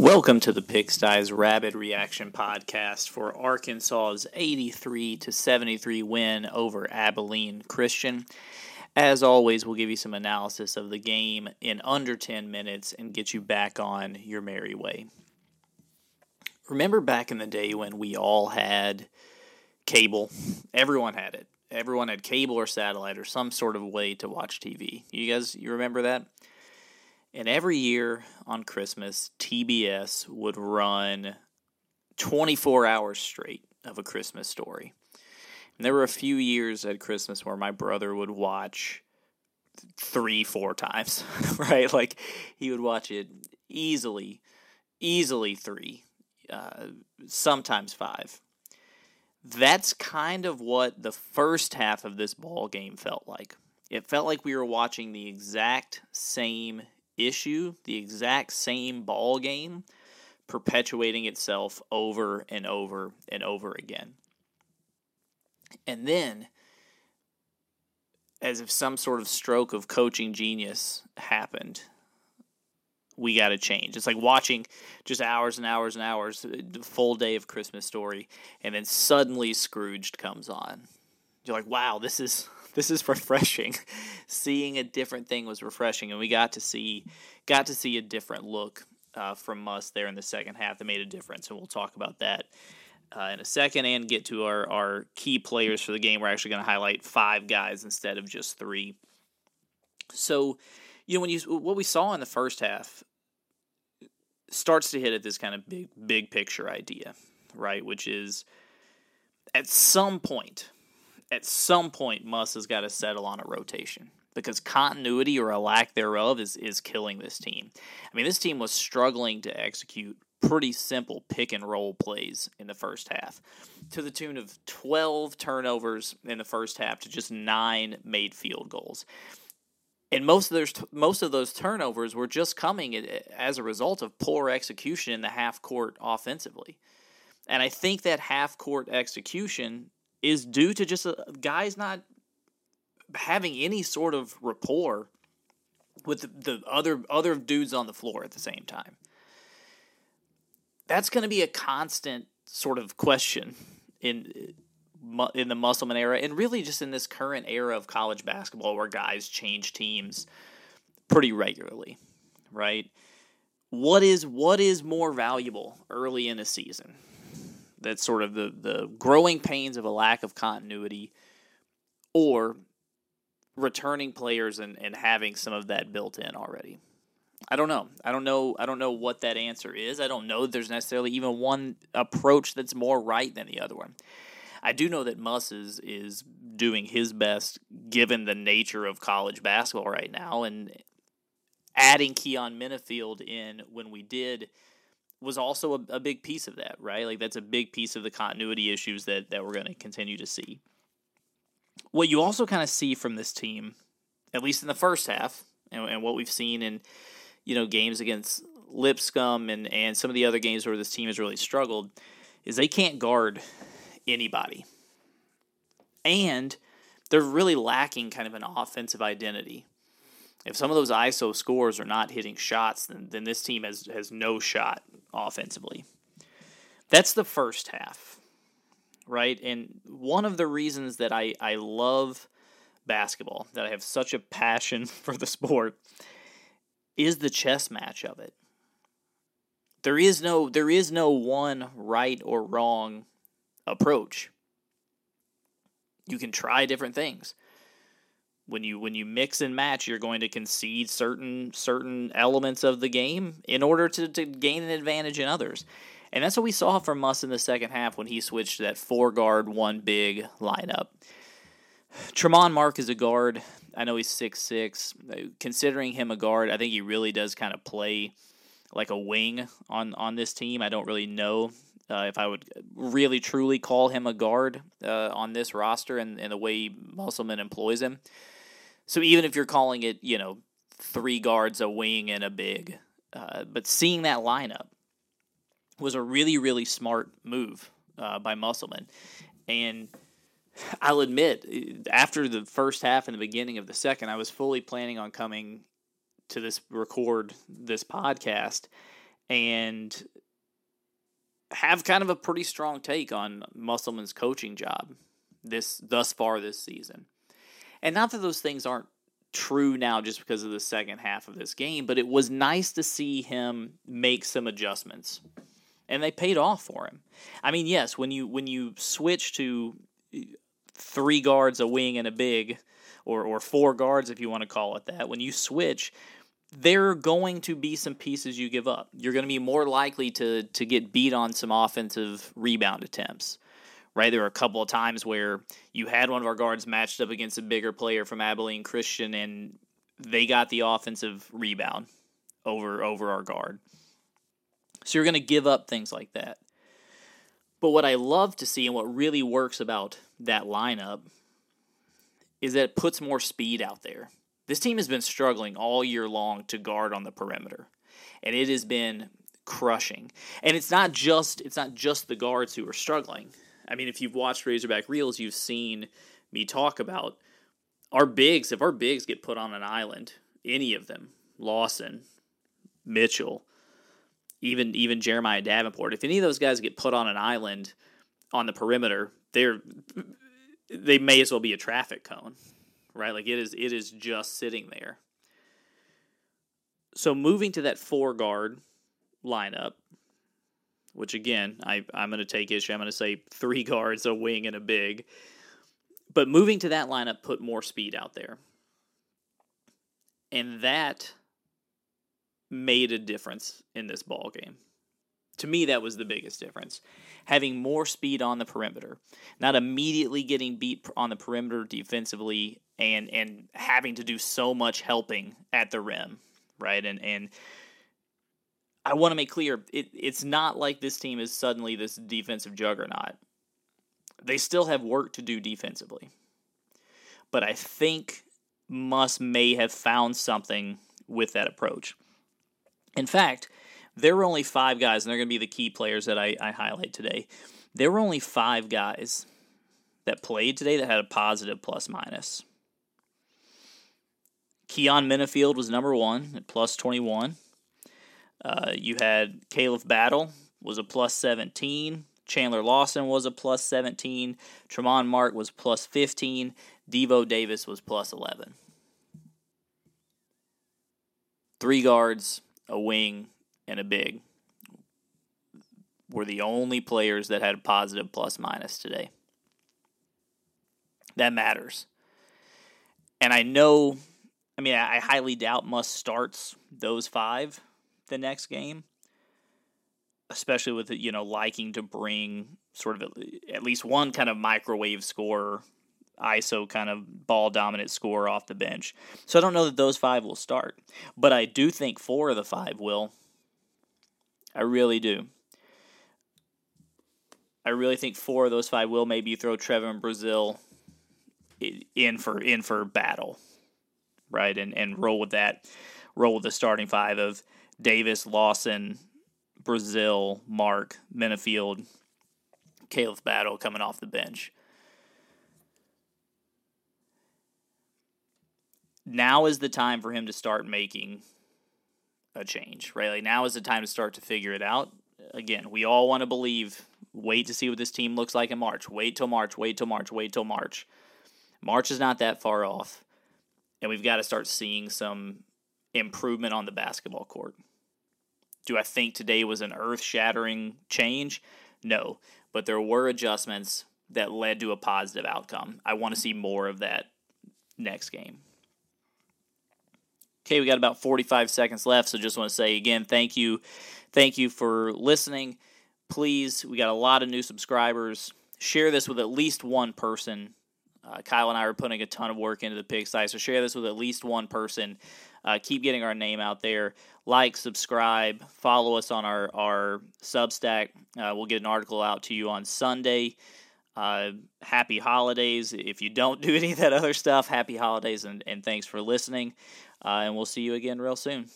Welcome to the Pigsty's Rabid Reaction Podcast for Arkansas's 83 to 73 win over Abilene Christian. As always, we'll give you some analysis of the game in under 10 minutes and get you back on your merry way. Remember back in the day when we all had cable? Everyone had it. Everyone had cable or satellite or some sort of way to watch TV. You guys, you remember that? And every year on Christmas, TBS would run 24 hours straight of a Christmas story. And there were a few years at Christmas where my brother would watch three, four times, right? Like he would watch it easily, easily three, uh, sometimes five. That's kind of what the first half of this ball game felt like. It felt like we were watching the exact same issue, the exact same ball game, perpetuating itself over and over and over again. And then, as if some sort of stroke of coaching genius happened, we got to change. It's like watching just hours and hours and hours, the full day of Christmas story, and then suddenly Scrooged comes on. You're like, wow, this is this is refreshing. Seeing a different thing was refreshing, and we got to see got to see a different look uh, from us there in the second half that made a difference, and we'll talk about that uh, in a second and get to our our key players for the game. We're actually going to highlight five guys instead of just three. So, you know, when you what we saw in the first half starts to hit at this kind of big big picture idea, right? Which is at some point at some point Muss has got to settle on a rotation because continuity or a lack thereof is is killing this team. I mean, this team was struggling to execute pretty simple pick and roll plays in the first half to the tune of 12 turnovers in the first half to just 9 made field goals. And most of those most of those turnovers were just coming as a result of poor execution in the half court offensively. And I think that half court execution is due to just a, guys not having any sort of rapport with the, the other other dudes on the floor at the same time. That's going to be a constant sort of question in in the Musselman era, and really just in this current era of college basketball, where guys change teams pretty regularly, right? What is what is more valuable early in a season? That's sort of the, the growing pains of a lack of continuity or returning players and, and having some of that built in already. I don't know. I don't know. I don't know what that answer is. I don't know there's necessarily even one approach that's more right than the other one. I do know that Muss is, is doing his best given the nature of college basketball right now, and adding Keyon Menifield in when we did was also a, a big piece of that, right? Like that's a big piece of the continuity issues that that we're going to continue to see. What you also kind of see from this team, at least in the first half, and, and what we've seen in you know games against Lipscomb and and some of the other games where this team has really struggled, is they can't guard anybody, and they're really lacking kind of an offensive identity if some of those ISO scores are not hitting shots, then, then this team has, has no shot offensively. That's the first half, right? And one of the reasons that I, I love basketball, that I have such a passion for the sport, is the chess match of it. There is no there is no one right or wrong approach. You can try different things when you when you mix and match you're going to concede certain certain elements of the game in order to, to gain an advantage in others. And that's what we saw from Muss in the second half when he switched to that four guard one big lineup. Tramon Mark is a guard. I know he's six six. Considering him a guard I think he really does kind of play like a wing on on this team. I don't really know uh, if I would really truly call him a guard uh, on this roster and, and the way Musselman employs him. So even if you're calling it, you know, three guards, a wing, and a big, uh, but seeing that lineup was a really, really smart move uh, by Musselman. And I'll admit, after the first half and the beginning of the second, I was fully planning on coming to this record this podcast and have kind of a pretty strong take on Musselman's coaching job this thus far this season. And not that those things aren't true now just because of the second half of this game, but it was nice to see him make some adjustments. And they paid off for him. I mean, yes, when you when you switch to uh, three guards, a wing, and a big, or or four guards if you want to call it that, when you switch, there are going to be some pieces you give up. You're going to be more likely to to get beat on some offensive rebound attempts right? There were a couple of times where you had one of our guards matched up against a bigger player from Abilene Christian, and they got the offensive rebound over over our guard. So you're going to give up things like that. But what I love to see and what really works about that lineup is that it puts more speed out there. This team has been struggling all year long to guard on the perimeter. And it has been crushing. And it's not just it's not just the guards who are struggling. I mean, if you've watched Razorback Reels, you've seen me talk about our bigs. If our bigs get put on an island, any of them, Lawson, Mitchell, even even Jeremiah Davenport, if any of those guys get put on an island on the perimeter, they're they may as well be a traffic cone, right? Like it is it is just sitting there. So moving to that four guard lineup, which again, I, I'm going to take issue. I'm going to say three guards, a wing, and a big. But moving to that lineup put more speed out there. And that made a difference in this ball game. To me, that was the biggest difference. Having more speed on the perimeter, not immediately getting beat on the perimeter defensively, and and having to do so much helping at the rim, right? And and I want to make clear it, it's not like this team is suddenly this defensive juggernaut. They still have work to do defensively. But I think Muss may have found something with that approach. In fact, there were only five guys, and they're going to be the key players that I, I highlight today. There were only five guys that played today that had a positive plus minus. Keyon Menifield was number one at plus 21. Uh, you had Khalif Battle was a plus 17. Chandler Lawson was a plus 17. Tramon Mark was plus 15. Devo Davis was plus 11. Three guards, a wing, and a big were the only players that had positive plus minus today. That matters. And I know, I mean, I highly doubt Muss starts those five the next game, especially with you know liking to bring sort of at least one kind of microwave scorer, ISO kind of ball dominant scorer off the bench. So I don't know that those five will start, but I do think four of the five will. I really do. I really think four of those five will. Maybe you throw Trevor Brazile in for in for Battle, right? And and roll with that. Roll with the starting five of Davis, Lawson, Brazile, Mark, Menifield, Khalif Battle coming off the bench. Now is the time for him to start making a change, right? Like now is the time to start to figure it out. Again, we all want to believe, wait to see what this team looks like in March. Wait till March, wait till March, wait till March. March is not that far off. And we've got to start seeing some improvement on the basketball court. Do I think today was an earth shattering change? No, but there were adjustments that led to a positive outcome. I want to see more of that next game. Okay, we got about 45 seconds left, so just want to say again, thank you. Thank you for listening. Please, we got a lot of new subscribers. Share this with at least one person. Uh, Kyle and I are putting a ton of work into the pigsty, so share this with at least one person. Uh, keep getting our name out there. Like, subscribe, follow us on our, our Substack. Uh, we'll get an article out to you on Sunday. Uh, happy holidays. If you don't do any of that other stuff, happy holidays and, and thanks for listening. Uh, and we'll see you again real soon.